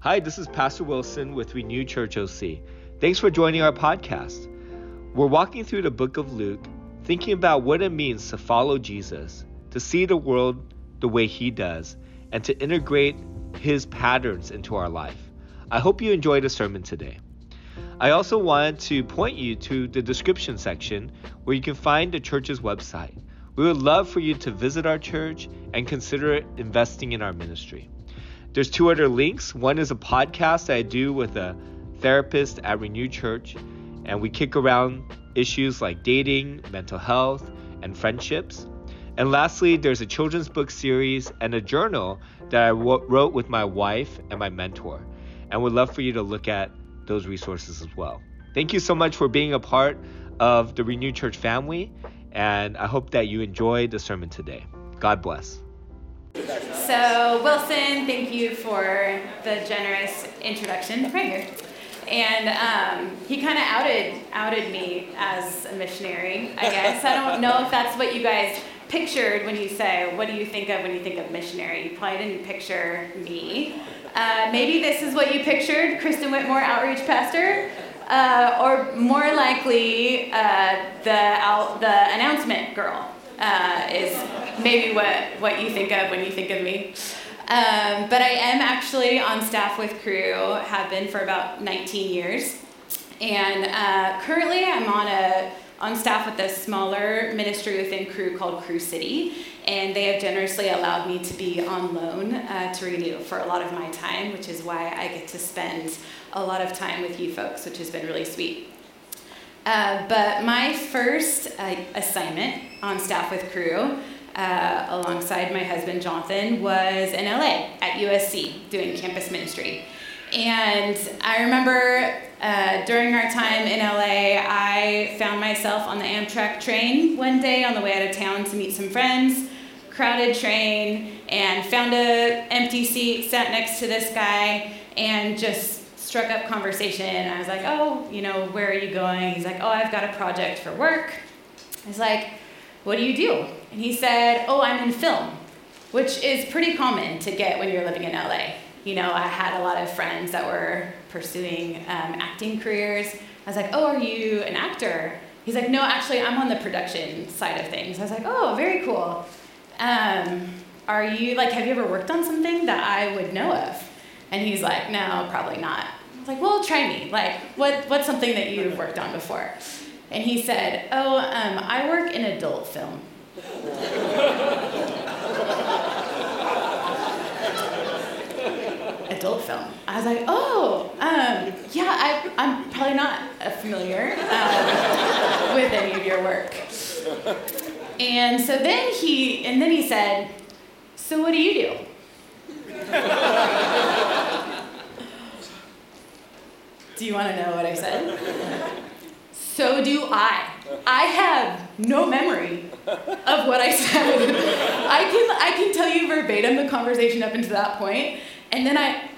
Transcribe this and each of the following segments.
Hi, this is Pastor Wilson with Renew Church OC. Thanks for joining our podcast. We're walking through the book of Luke, thinking about what it means to follow Jesus, to see the world the way he does, and to integrate his patterns into our life. I hope you enjoyed the sermon today. I also wanted to point you to the description section where you can find the church's website. We would love for you to visit our church and consider investing in our ministry. There's two other links. One is a podcast I do with a therapist at Renew Church, and we kick around issues like dating, mental health, and friendships. And lastly, there's a children's book series and a journal that I wrote with my wife and my mentor. And would love for you to look at those resources as well. Thank you so much for being a part of the Renew Church family, and I hope that you enjoyed the sermon today. God bless. So, Wilson, thank you for the generous introduction. Right here. And um, he kind of outed outed me as a missionary. I guess I don't know if that's what you guys pictured when you say, "What do you think of when you think of missionary?" You probably didn't picture me. Uh, maybe this is what you pictured Kristen Whitmore, outreach pastor. Uh, or more likely, uh, the, out, the announcement girl uh, is maybe what, what you think of when you think of me. Um, but I am actually on staff with Cru, have been for about 19 years. And uh, currently I'm on a on staff with a smaller ministry within Cru called Cru City, and they have generously allowed me to be on loan uh, to Renew for a lot of my time, which is why I get to spend a lot of time with you folks, which has been really sweet. Uh, but my first uh, assignment on staff with Cru, uh, alongside my husband Jonathan, was in LA at USC doing campus ministry. And I remember uh, during our time in LA, I found myself on the Amtrak train one day on the way out of town to meet some friends. Crowded train, and found a empty seat, sat next to this guy, and just struck up conversation. I was like, "Oh, you know, where are you going?" He's like, "Oh, I've got a project for work." I was like, "What do you do?" And he said, "Oh, I'm in film," which is pretty common to get when you're living in LA you know, I had a lot of friends that were pursuing um, acting careers. I was like, oh, are you an actor? He's like, no, actually, I'm on the production side of things. I was like, oh, very cool. Um, are you, like, have you ever worked on something that I would know of? And he's like, no, probably not. I was like, well, try me. Like, what, what's something that you've worked on before? And he said, oh, um, I work in adult film. adult film. I was like, oh, um, yeah, I, am probably not familiar um, with any of your work. And so then he, and then he said, so what do you do? do you want to know what I said? So do I. I have no memory of what I said. I can I can tell you verbatim the conversation up until that point, and then I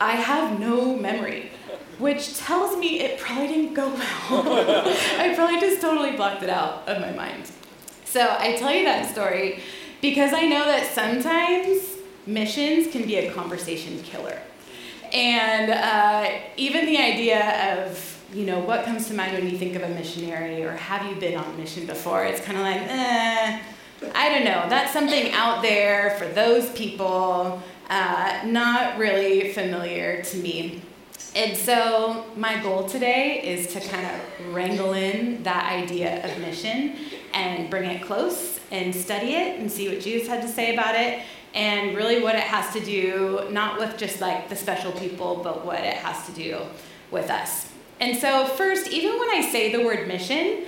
I have no memory, which tells me it probably didn't go well. I probably just totally blocked it out of my mind. So I tell you that story because I know that sometimes missions can be a conversation killer. And uh, even the idea of, you know, what comes to mind when you think of a missionary or have you been on mission before? It's kind of like, eh, I don't know. That's something out there for those people uh, not really familiar to me. And so, my goal today is to kind of wrangle in that idea of mission and bring it close and study it and see what Jesus had to say about it and really what it has to do, not with just like the special people, but what it has to do with us. And so, first, even when I say the word mission,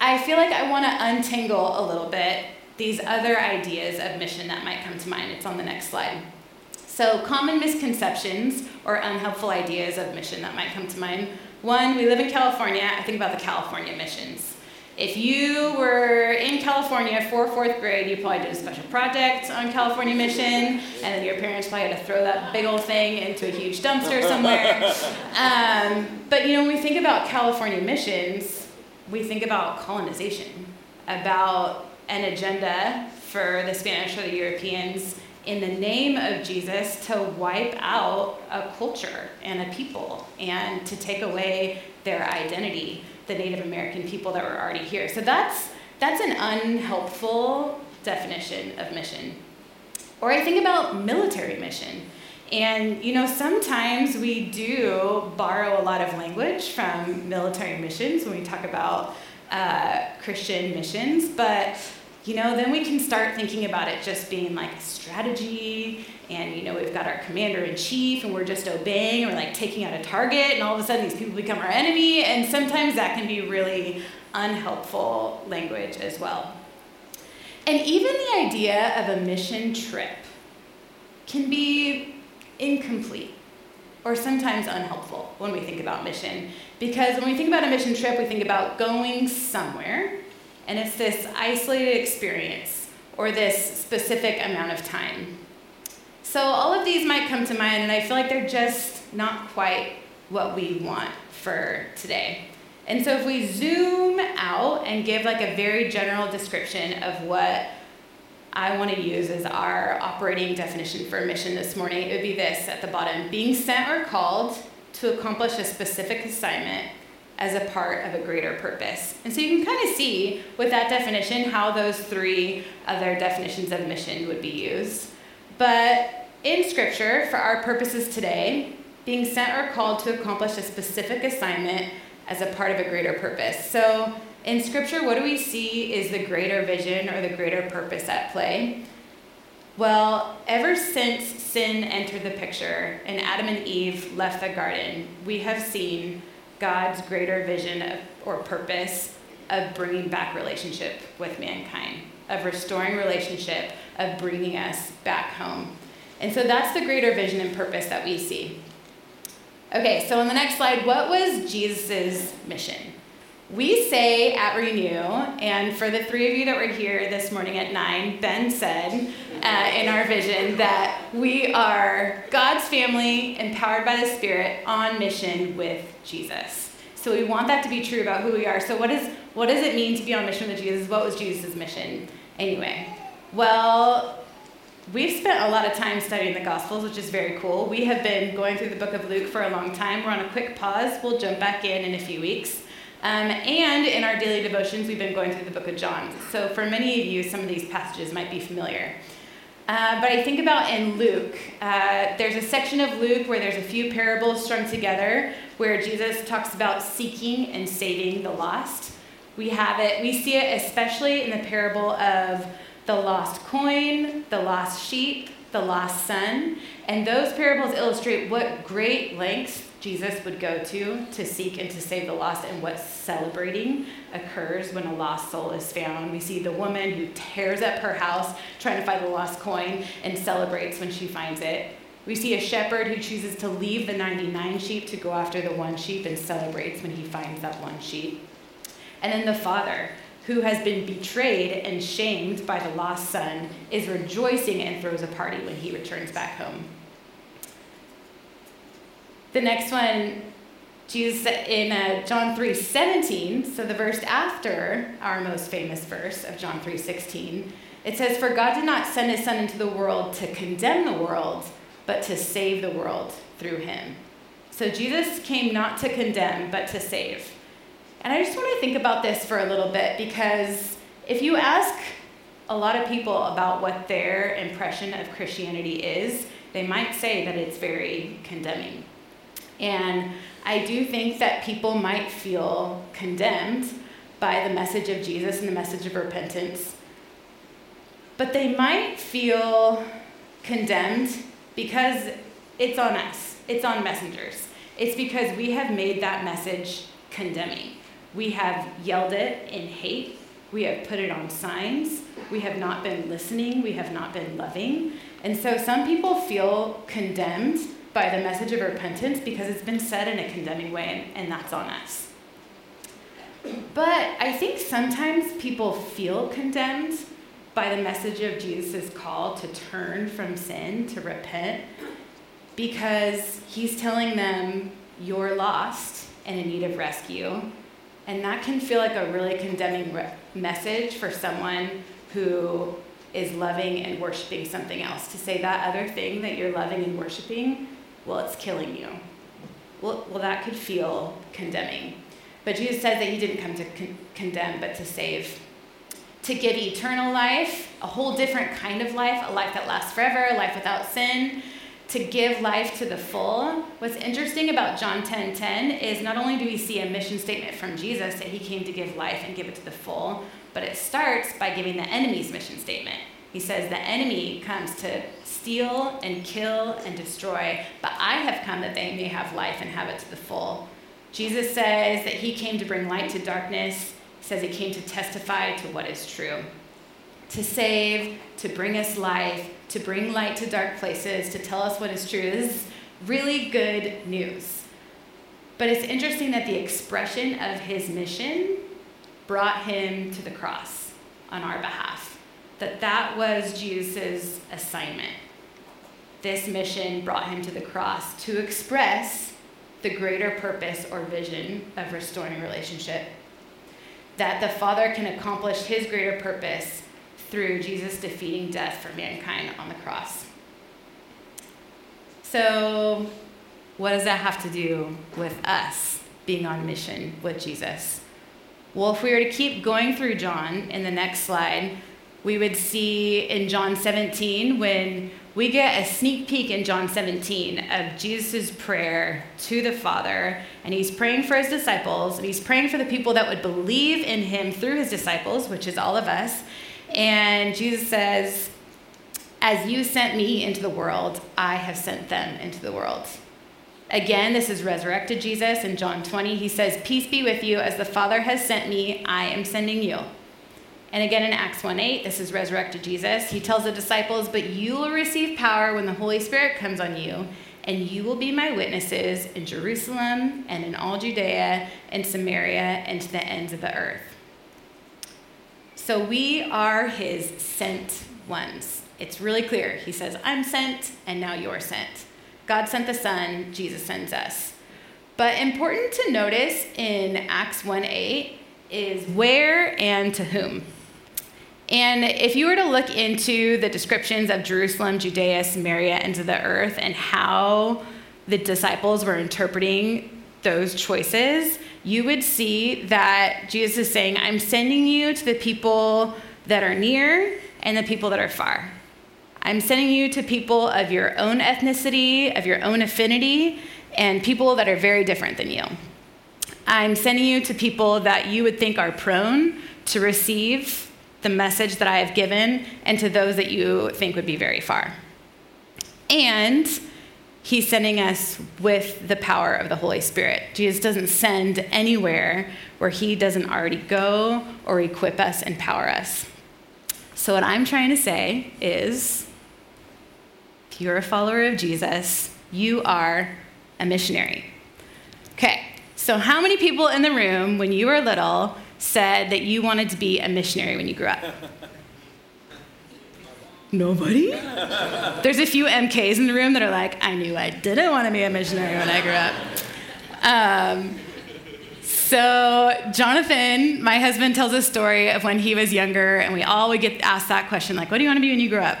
I feel like I want to untangle a little bit these other ideas of mission that might come to mind. It's on the next slide. So, common misconceptions or unhelpful ideas of mission that might come to mind. One, we live in California. I think about the California missions. If you were in California for fourth grade, you probably did a special project on California mission, and then your parents probably had to throw that big old thing into a huge dumpster somewhere. Um, but you know, when we think about California missions, we think about colonization, about an agenda for the Spanish or the Europeans in the name of Jesus to wipe out a culture and a people and to take away their identity, the Native American people that were already here. So that's that's an unhelpful definition of mission. Or I think about military mission. And you know, sometimes we do borrow a lot of language from military missions when we talk about uh, Christian missions, but you know, then we can start thinking about it just being like a strategy, and you know, we've got our commander in chief, and we're just obeying, and we're like taking out a target, and all of a sudden these people become our enemy, and sometimes that can be really unhelpful language as well. And even the idea of a mission trip can be incomplete or sometimes unhelpful when we think about mission. Because when we think about a mission trip, we think about going somewhere and it's this isolated experience or this specific amount of time. So all of these might come to mind, and I feel like they're just not quite what we want for today. And so if we zoom out and give like a very general description of what I want to use as our operating definition for mission this morning, it would be this at the bottom being sent or called to accomplish a specific assignment as a part of a greater purpose. And so you can kind of see with that definition how those three other definitions of mission would be used. But in Scripture, for our purposes today, being sent or called to accomplish a specific assignment as a part of a greater purpose. So in Scripture, what do we see is the greater vision or the greater purpose at play? Well, ever since sin entered the picture and Adam and Eve left the garden, we have seen God's greater vision of, or purpose of bringing back relationship with mankind, of restoring relationship, of bringing us back home. And so that's the greater vision and purpose that we see. Okay, so on the next slide, what was Jesus' mission? We say at Renew, and for the three of you that were here this morning at 9, Ben said uh, in our vision that we are God's family empowered by the Spirit on mission with Jesus. So we want that to be true about who we are. So what, is, what does it mean to be on mission with Jesus? What was Jesus' mission anyway? Well, we've spent a lot of time studying the Gospels, which is very cool. We have been going through the book of Luke for a long time. We're on a quick pause. We'll jump back in in a few weeks. Um, and in our daily devotions, we've been going through the book of John. So for many of you, some of these passages might be familiar. Uh, but I think about in Luke, uh, there's a section of Luke where there's a few parables strung together where Jesus talks about seeking and saving the lost. We have it, we see it especially in the parable of the lost coin, the lost sheep, the lost son. And those parables illustrate what great lengths Jesus would go to to seek and to save the lost, and what celebrating occurs when a lost soul is found. We see the woman who tears up her house trying to find the lost coin and celebrates when she finds it. We see a shepherd who chooses to leave the 99 sheep to go after the one sheep and celebrates when he finds that one sheep. And then the father, who has been betrayed and shamed by the lost son, is rejoicing and throws a party when he returns back home. The next one, Jesus in uh, John 3 17, so the verse after our most famous verse of John 3 16, it says, For God did not send his Son into the world to condemn the world, but to save the world through him. So Jesus came not to condemn, but to save. And I just want to think about this for a little bit because if you ask a lot of people about what their impression of Christianity is, they might say that it's very condemning. And I do think that people might feel condemned by the message of Jesus and the message of repentance. But they might feel condemned because it's on us, it's on messengers. It's because we have made that message condemning. We have yelled it in hate. We have put it on signs. We have not been listening. We have not been loving. And so some people feel condemned by the message of repentance because it's been said in a condemning way, and, and that's on us. But I think sometimes people feel condemned by the message of Jesus' call to turn from sin, to repent, because he's telling them, You're lost and in need of rescue. And that can feel like a really condemning re- message for someone who is loving and worshiping something else. To say that other thing that you're loving and worshiping, well, it's killing you. Well, well that could feel condemning. But Jesus says that he didn't come to con- condemn, but to save. To give eternal life, a whole different kind of life, a life that lasts forever, a life without sin, to give life to the full. What's interesting about John 10:10 10, 10 is not only do we see a mission statement from Jesus that he came to give life and give it to the full, but it starts by giving the enemy's mission statement. He says the enemy comes to steal and kill and destroy, but I have come that they may have life and have it to the full. Jesus says that he came to bring light to darkness. He says he came to testify to what is true, to save, to bring us life, to bring light to dark places, to tell us what is true. This is really good news. But it's interesting that the expression of his mission brought him to the cross on our behalf. That that was Jesus' assignment. This mission brought him to the cross to express the greater purpose or vision of restoring relationship. That the Father can accomplish his greater purpose through Jesus defeating death for mankind on the cross. So, what does that have to do with us being on mission with Jesus? Well, if we were to keep going through John in the next slide, we would see in John 17 when we get a sneak peek in John 17 of Jesus' prayer to the Father, and he's praying for his disciples, and he's praying for the people that would believe in him through his disciples, which is all of us. And Jesus says, As you sent me into the world, I have sent them into the world. Again, this is resurrected Jesus in John 20. He says, Peace be with you. As the Father has sent me, I am sending you. And again in Acts 1 8, this is resurrected Jesus. He tells the disciples, But you will receive power when the Holy Spirit comes on you, and you will be my witnesses in Jerusalem and in all Judea and Samaria and to the ends of the earth. So we are his sent ones. It's really clear. He says, I'm sent, and now you're sent. God sent the Son, Jesus sends us. But important to notice in Acts 1 8 is where and to whom. And if you were to look into the descriptions of Jerusalem, Judea, Samaria, and to the earth, and how the disciples were interpreting those choices, you would see that Jesus is saying, I'm sending you to the people that are near and the people that are far. I'm sending you to people of your own ethnicity, of your own affinity, and people that are very different than you. I'm sending you to people that you would think are prone to receive the message that I have given, and to those that you think would be very far. And He's sending us with the power of the Holy Spirit. Jesus doesn't send anywhere where He doesn't already go or equip us, empower us. So, what I'm trying to say is if you're a follower of Jesus, you are a missionary. Okay, so how many people in the room, when you were little, said that you wanted to be a missionary when you grew up? Nobody? There's a few MKs in the room that are like, I knew I didn't want to be a missionary when I grew up. Um, so, Jonathan, my husband, tells a story of when he was younger, and we all would get asked that question, like, what do you want to be when you grow up?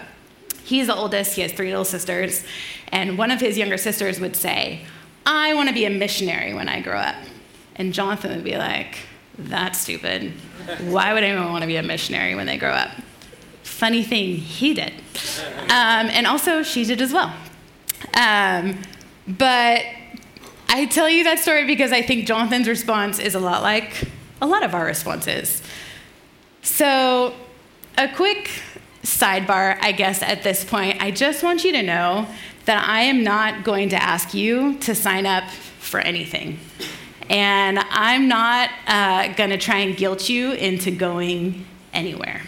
He's the oldest, he has three little sisters, and one of his younger sisters would say, I want to be a missionary when I grow up. And Jonathan would be like, that's stupid. Why would anyone want to be a missionary when they grow up? funny thing he did. Um, and also, she did as well. Um, but I tell you that story because I think Jonathan's response is a lot like a lot of our responses. So, a quick sidebar, I guess, at this point. I just want you to know that I am not going to ask you to sign up for anything. And I'm not uh, going to try and guilt you into going anywhere.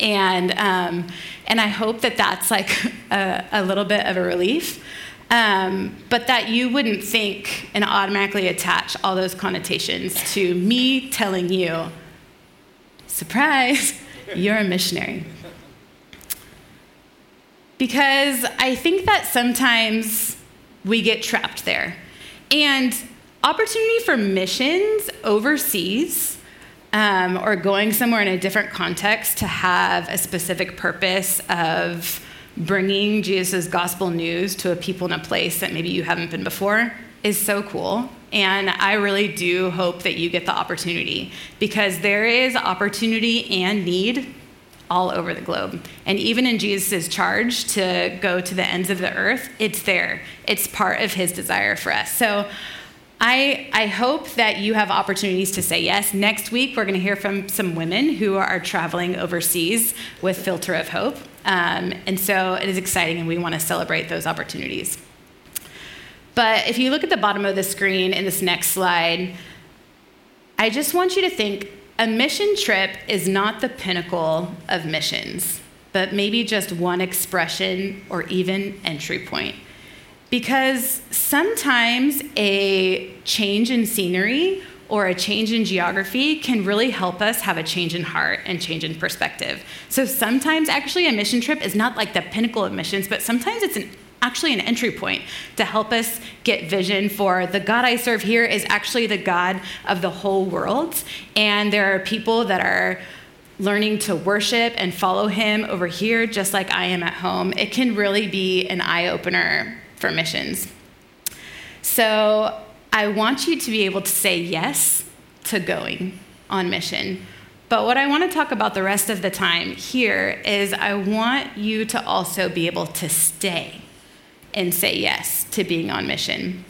And, um, and I hope that that's like a, a little bit of a relief. Um, but that you wouldn't think and automatically attach all those connotations to me telling you, surprise, you're a missionary. Because I think that sometimes we get trapped there. And opportunity for missions overseas um, or going somewhere in a different context to have a specific purpose of bringing Jesus' gospel news to a people in a place that maybe you haven't been before is so cool. And I really do hope that you get the opportunity because there is opportunity and need all over the globe. And even in Jesus' charge to go to the ends of the earth, it's there. It's part of his desire for us. So I, I hope that you have opportunities to say yes. Next week, we're going to hear from some women who are traveling overseas with Filter of Hope. Um, and so it is exciting, and we want to celebrate those opportunities. But if you look at the bottom of the screen in this next slide, I just want you to think a mission trip is not the pinnacle of missions, but maybe just one expression or even entry point. Because sometimes a change in scenery or a change in geography can really help us have a change in heart and change in perspective. So sometimes, actually, a mission trip is not like the pinnacle of missions, but sometimes it's an actually an entry point to help us get vision for the God I serve here is actually the God of the whole world. And there are people that are learning to worship and follow Him over here, just like I am at home. It can really be an eye opener for missions. So I want you to be able to say yes to going on mission. But what I want to talk about the rest of the time here is I want you to also be able to stay and say yes to being on mission.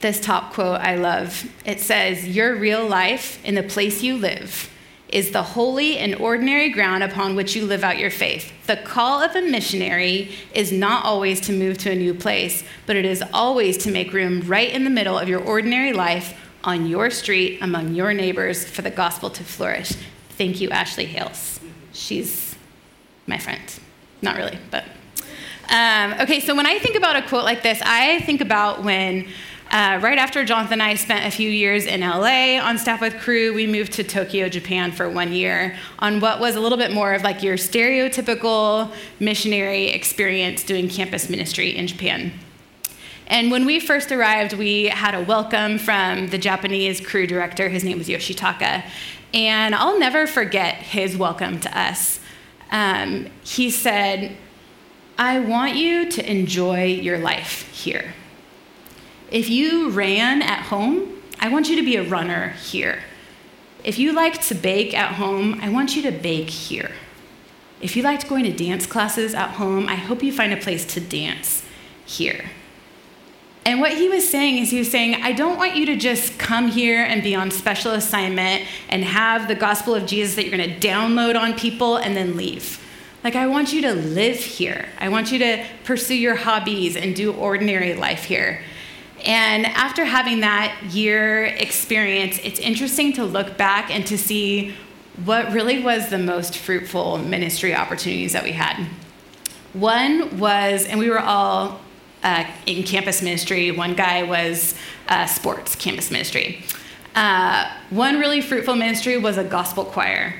This top quote I love. It says, Your real life in the place you live is the holy and ordinary ground upon which you live out your faith. The call of a missionary is not always to move to a new place, but it is always to make room right in the middle of your ordinary life on your street among your neighbors for the gospel to flourish. Thank you, Ashley Hales. She's my friend. Not really, but um, okay, so when I think about a quote like this, I think about when. Uh, right after Jonathan and I spent a few years in LA on staff with Cru, we moved to Tokyo, Japan for one year on what was a little bit more of like your stereotypical missionary experience doing campus ministry in Japan. And when we first arrived, we had a welcome from the Japanese Cru director. His name was Yoshitaka. And I'll never forget his welcome to us. Um, he said, I want you to enjoy your life here. If you ran at home, I want you to be a runner here. If you like to bake at home, I want you to bake here. If you liked going to dance classes at home, I hope you find a place to dance here. And what he was saying is, he was saying, I don't want you to just come here and be on special assignment and have the gospel of Jesus that you're going to download on people and then leave. Like, I want you to live here. I want you to pursue your hobbies and do ordinary life here. And after having that year experience, it's interesting to look back and to see what really was the most fruitful ministry opportunities that we had. One was, and we were all uh, in campus ministry, one guy was uh, sports campus ministry. Uh, one really fruitful ministry was a gospel choir.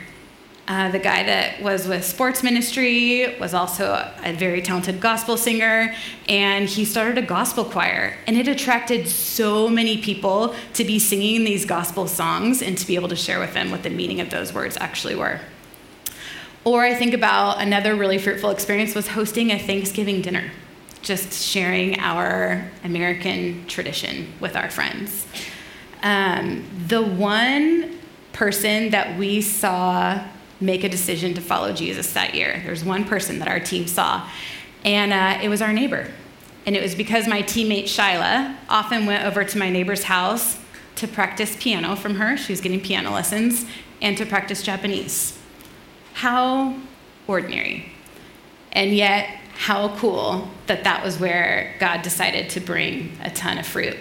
Uh, the guy that was with sports ministry was also a very talented gospel singer, and he started a gospel choir. And it attracted so many people to be singing these gospel songs and to be able to share with them what the meaning of those words actually were. Or I think about another really fruitful experience was hosting a Thanksgiving dinner, just sharing our American tradition with our friends. Um, the one person that we saw make a decision to follow Jesus that year. There's one person that our team saw, and uh, it was our neighbor. And it was because my teammate Shyla often went over to my neighbor's house to practice piano from her. She was getting piano lessons and to practice Japanese. How ordinary. And yet, how cool that that was where God decided to bring a ton of fruit.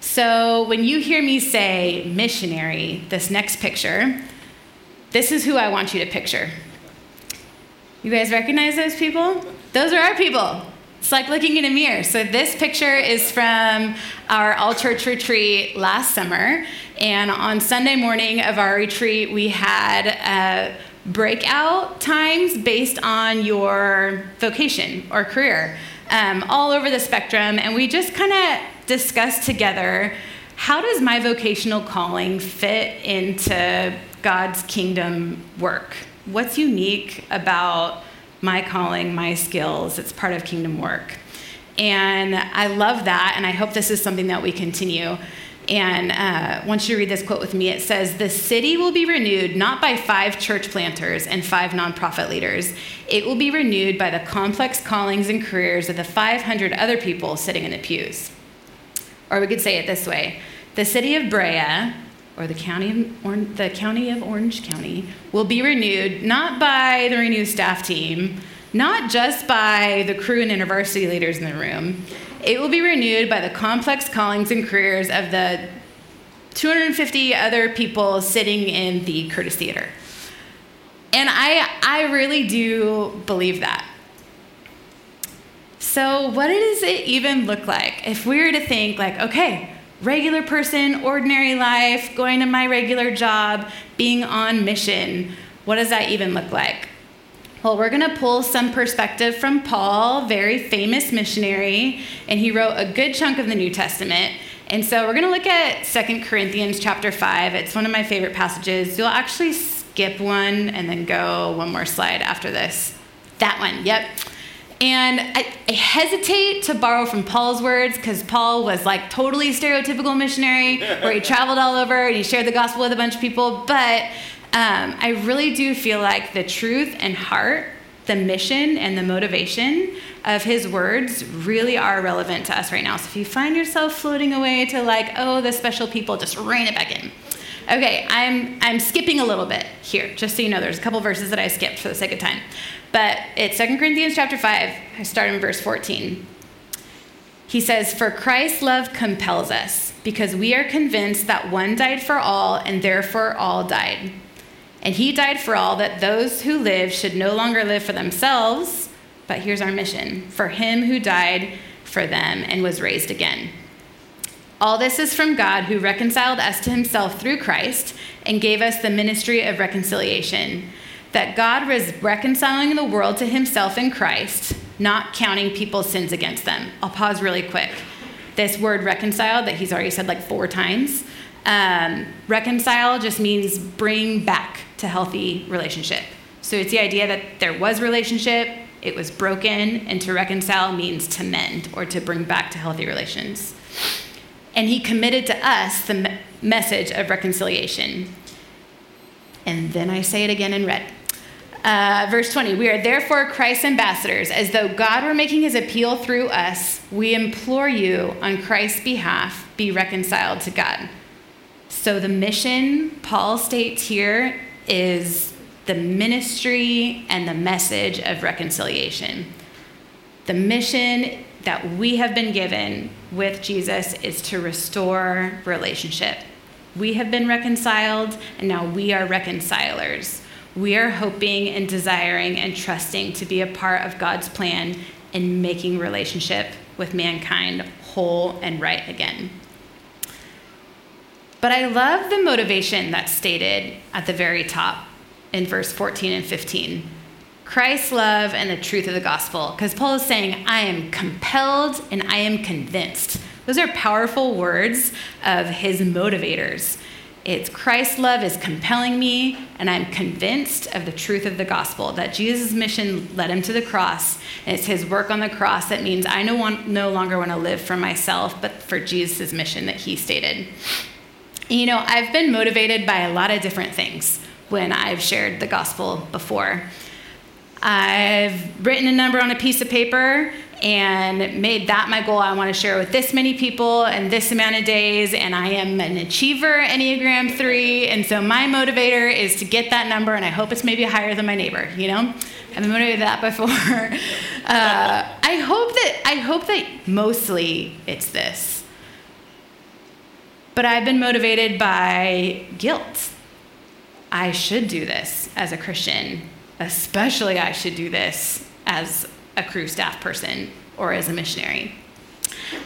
So, when you hear me say missionary, this next picture, this is who I want you to picture. You guys recognize those people? Those are our people. It's like looking in a mirror. So, this picture is from our all church retreat last summer. And on Sunday morning of our retreat, we had uh, breakout times based on your vocation or career um, all over the spectrum. And we just kind of discussed together how does my vocational calling fit into God's kingdom work? What's unique about my calling, my skills? It's part of kingdom work. And I love that, and I hope this is something that we continue. And uh, I want you to read this quote with me. It says, The city will be renewed not by five church planters and five nonprofit leaders. It will be renewed by the complex callings and careers of the 500 other people sitting in the pews. Or we could say it this way The city of Brea, or the county of, or the county of Orange County, will be renewed not by the Renew staff team, not just by the Cru and university leaders in the room it will be renewed by the complex callings and careers of the 250 other people sitting in the Curtis Theater. And I, I really do believe that. So, what does it even look like if we were to think, like, okay, regular person, ordinary life, going to my regular job, being on mission, what does that even look like? Well, we're going to pull some perspective from Paul, very famous missionary, and he wrote a good chunk of the New Testament. And so we're going to look at Second Corinthians chapter 5. It's one of my favorite passages. You'll actually skip one and then go one more slide after this. That one, yep. And I, I hesitate to borrow from Paul's words because Paul was like totally stereotypical missionary where he traveled all over and he shared the gospel with a bunch of people. But um, I really do feel like the truth and heart, the mission and the motivation of his words really are relevant to us right now. So if you find yourself floating away to like, oh, the special people, just rein it back in. Okay, I'm, I'm skipping a little bit here, just so you know. There's a couple verses that I skipped for the sake of time. But it's 2 Corinthians chapter 5, I start in verse 14. He says, For Christ's love compels us, because we are convinced that one died for all, and therefore all died. And he died for all that those who live should no longer live for themselves, but here's our mission for him who died for them and was raised again. All this is from God who reconciled us to himself through Christ and gave us the ministry of reconciliation. That God was reconciling the world to himself in Christ, not counting people's sins against them. I'll pause really quick. This word reconcile that he's already said like four times. Um, reconcile just means bring back to healthy relationship. So it's the idea that there was relationship, it was broken, and to reconcile means to mend or to bring back to healthy relations. And he committed to us the me- message of reconciliation. And then I say it again in red. Uh, verse 20, we are therefore Christ's ambassadors, as though God were making his appeal through us. We implore you on Christ's behalf, be reconciled to God. So the mission Paul states here is the ministry and the message of reconciliation. The mission that we have been given with Jesus is to restore relationship. We have been reconciled, and now we are reconcilers. We are hoping and desiring and trusting to be a part of God's plan in making relationship with mankind whole and right again. But I love the motivation that's stated at the very top in verse 14 and 15. Christ's love and the truth of the gospel. Because Paul is saying, I am compelled and I am convinced. Those are powerful words of his motivators. It's Christ's love is compelling me, and I'm convinced of the truth of the gospel that Jesus' mission led him to the cross. And it's his work on the cross that means I no, no longer want to live for myself, but for Jesus' mission that he stated. You know, I've been motivated by a lot of different things when I've shared the gospel before. I've written a number on a piece of paper and made that my goal. I want to share with this many people and this amount of days, and I am an achiever, Enneagram 3, and so my motivator is to get that number, and I hope it's maybe higher than my neighbor, you know? I've been motivated that before. Uh, I hope that I hope that mostly it's this but I've been motivated by guilt. I should do this as a Christian, especially I should do this as a Cru staff person or as a missionary.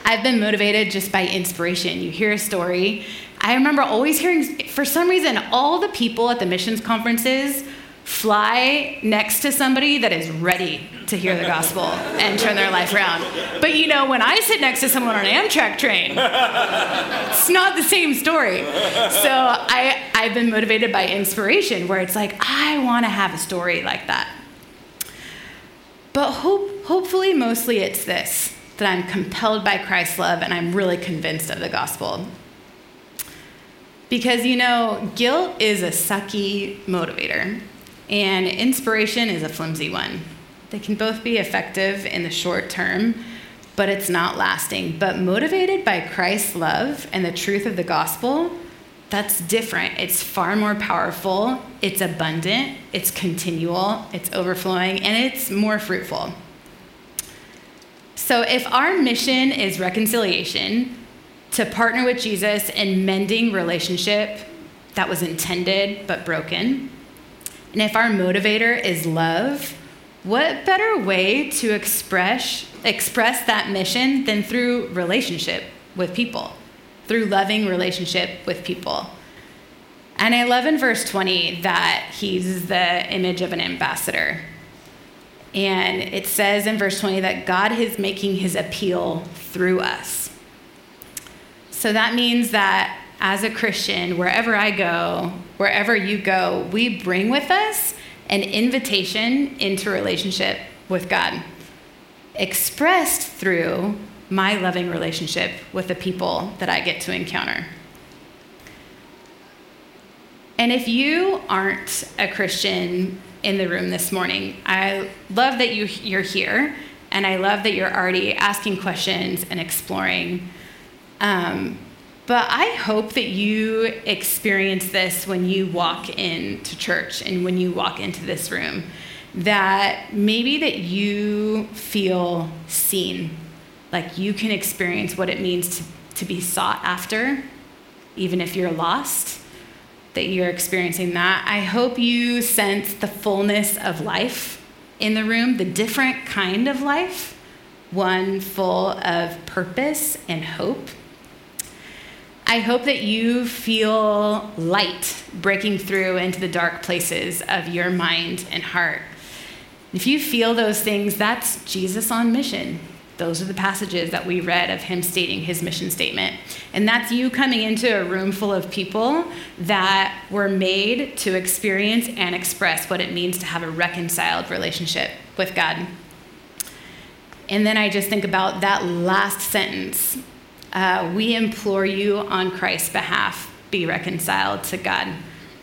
I've been motivated just by inspiration. You hear a story. I remember always hearing, for some reason, all the people at the missions conferences fly next to somebody that is ready to hear the gospel and turn their life around. But you know, when I sit next to someone on an Amtrak train, it's not the same story. So I, I've been motivated by inspiration where it's like, I want to have a story like that. But hope, hopefully, mostly it's this that I'm compelled by Christ's love and I'm really convinced of the gospel. Because, you know, guilt is a sucky motivator, and inspiration is a flimsy one. They can both be effective in the short term, but it's not lasting. But motivated by Christ's love and the truth of the gospel, that's different. It's far more powerful, it's abundant, it's continual, it's overflowing, and it's more fruitful. So, if our mission is reconciliation, to partner with Jesus in mending relationship that was intended but broken. And if our motivator is love, what better way to express express that mission than through relationship with people, through loving relationship with people. And I love in verse 20 that he's the image of an ambassador. And it says in verse 20 that God is making his appeal through us. So that means that as a Christian, wherever I go, wherever you go, we bring with us an invitation into relationship with God, expressed through my loving relationship with the people that I get to encounter. And if you aren't a Christian in the room this morning, I love that you, you're here, and I love that you're already asking questions and exploring um, but I hope that you experience this when you walk into church and when you walk into this room. That maybe that you feel seen, like you can experience what it means to, to be sought after, even if you're lost, that you're experiencing that. I hope you sense the fullness of life in the room, the different kind of life, one full of purpose and hope I hope that you feel light breaking through into the dark places of your mind and heart. If you feel those things, that's Jesus on mission. Those are the passages that we read of him stating his mission statement. And that's you coming into a room full of people that were made to experience and express what it means to have a reconciled relationship with God. And then I just think about that last sentence uh, we implore you on Christ's behalf, be reconciled to God.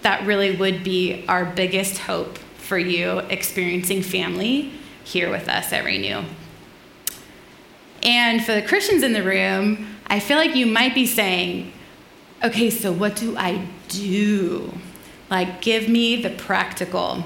That really would be our biggest hope for you experiencing family here with us at Renew. And for the Christians in the room, I feel like you might be saying, okay, so what do I do? Like, give me the practical.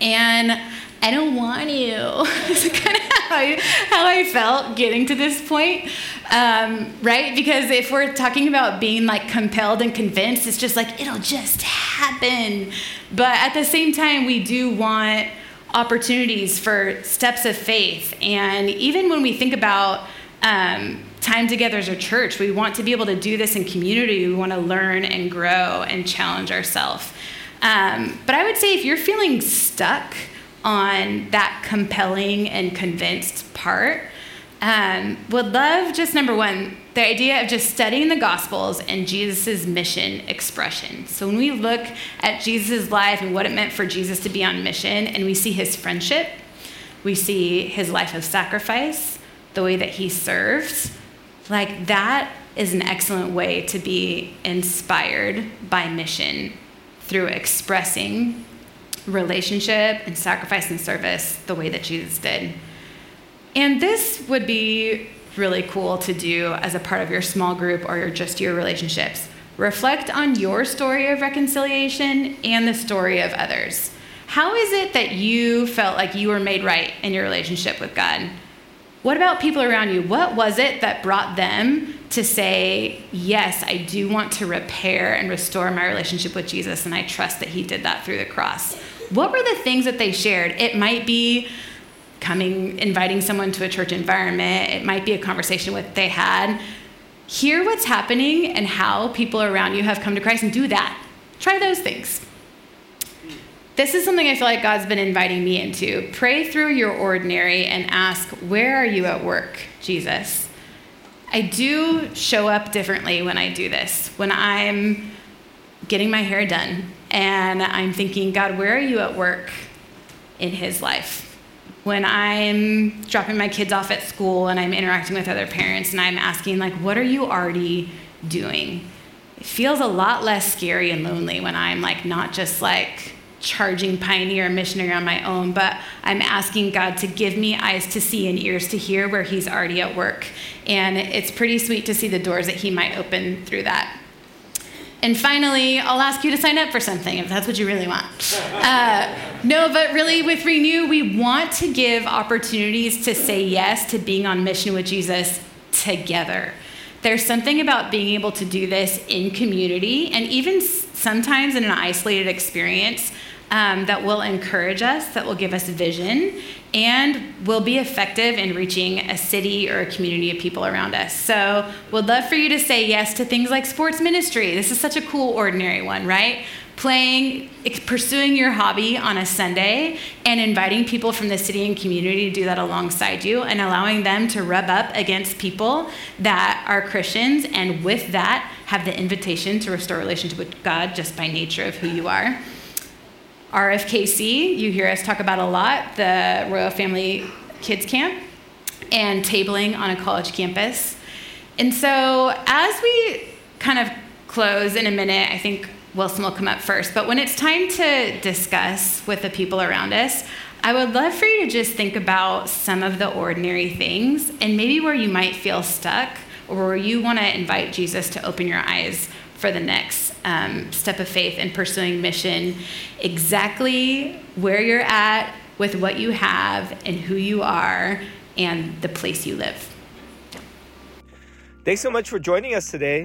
And I don't want to. It's kind of how I, how I felt getting to this point, um, right? Because if we're talking about being like compelled and convinced, it's just like it'll just happen. But at the same time, we do want opportunities for steps of faith. And even when we think about um, time together as a church, we want to be able to do this in community. We want to learn and grow and challenge ourselves. Um, but I would say if you're feeling stuck, on that compelling and convinced part. Um, would love just number one, the idea of just studying the Gospels and Jesus' mission expression. So when we look at Jesus' life and what it meant for Jesus to be on mission, and we see his friendship, we see his life of sacrifice, the way that he served, like that is an excellent way to be inspired by mission through expressing relationship and sacrifice and service the way that Jesus did. And this would be really cool to do as a part of your small group or just your relationships. Reflect on your story of reconciliation and the story of others. How is it that you felt like you were made right in your relationship with God? What about people around you? What was it that brought them to say, Yes, I do want to repair and restore my relationship with Jesus, and I trust that He did that through the cross? what were the things that they shared? It might be coming, inviting someone to a church environment, it might be a conversation with they had. Hear what's happening and how people around you have come to Christ and do that. Try those things. this is something I feel like God's been inviting me into. Pray through your ordinary and ask, Where are you at work, Jesus? I do show up differently when I do this. When I'm getting my hair done and I'm thinking, God, where are you at work in his life? When I'm dropping my kids off at school and I'm interacting with other parents and I'm asking, like, what are you already doing? It feels a lot less scary and lonely when I'm like not just like charging pioneer missionary on my own, but I'm asking God to give me eyes to see and ears to hear where He's already at work. And it's pretty sweet to see the doors that He might open through that. And finally, I'll ask you to sign up for something if that's what you really want. Uh, no, but really, with Renew, we want to give opportunities to say yes to being on mission with Jesus together. There's something about being able to do this in community and even sometimes in an isolated experience um, that will encourage us, that will give us vision, and will be effective in reaching a city or a community of people around us. So, would love for you to say yes to things like sports ministry. This is such a cool, ordinary one, right? Playing, pursuing your hobby on a Sunday, and inviting people from the city and community to do that alongside you, and allowing them to rub up against people that are Christians, and with that, have the invitation to restore relationship with God just by nature of who you are. RFKC, you hear us talk about a lot, the Royal Family Kids Camp, and tabling on a college campus. And so, as we kind of close in a minute, I think Wilson will come up first. But when it's time to discuss with the people around us, I would love for you to just think about some of the ordinary things and maybe where you might feel stuck or where you want to invite Jesus to open your eyes for the next um, step of faith in pursuing mission, exactly where you're at with what you have and who you are and the place you live. Thanks so much for joining us today.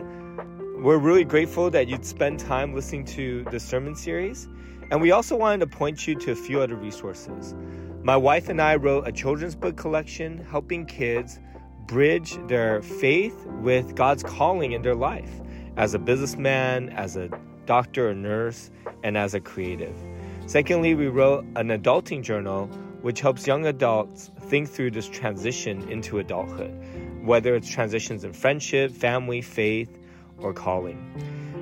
We're really grateful that you'd spend time listening to the sermon series. And we also wanted to point you to a few other resources. My wife and I wrote a children's book collection helping kids bridge their faith with God's calling in their life as a businessman, as a doctor or nurse, and as a creative. Secondly, we wrote an adulting journal which helps young adults think through this transition into adulthood, whether it's transitions in friendship, family, faith, or calling.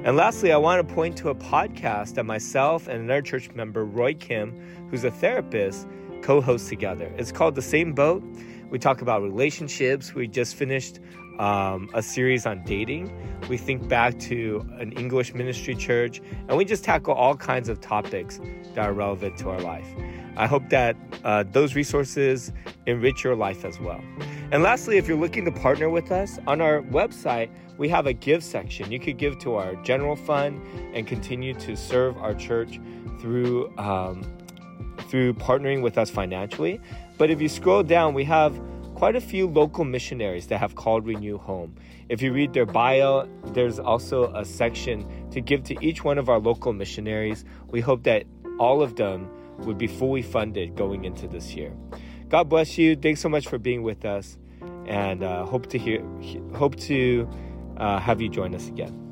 And lastly, I want to point to a podcast that myself and another church member, Roy Kim, who's a therapist, co host together. It's called The Same Boat. We talk about relationships. We just finished um, a series on dating. We think back to an English ministry church, and we just tackle all kinds of topics that are relevant to our life. I hope that uh, those resources enrich your life as well. And lastly, if you're looking to partner with us, on our website, we have a give section. You could give to our general fund and continue to serve our church through um, through partnering with us financially. But if you scroll down, we have quite a few local missionaries that have called Renew home. If you read their bio, there's also a section to give to each one of our local missionaries. We hope that all of them would be fully funded going into this year. God bless you. Thanks so much for being with us, and uh, hope to hear, hope to uh, have you join us again.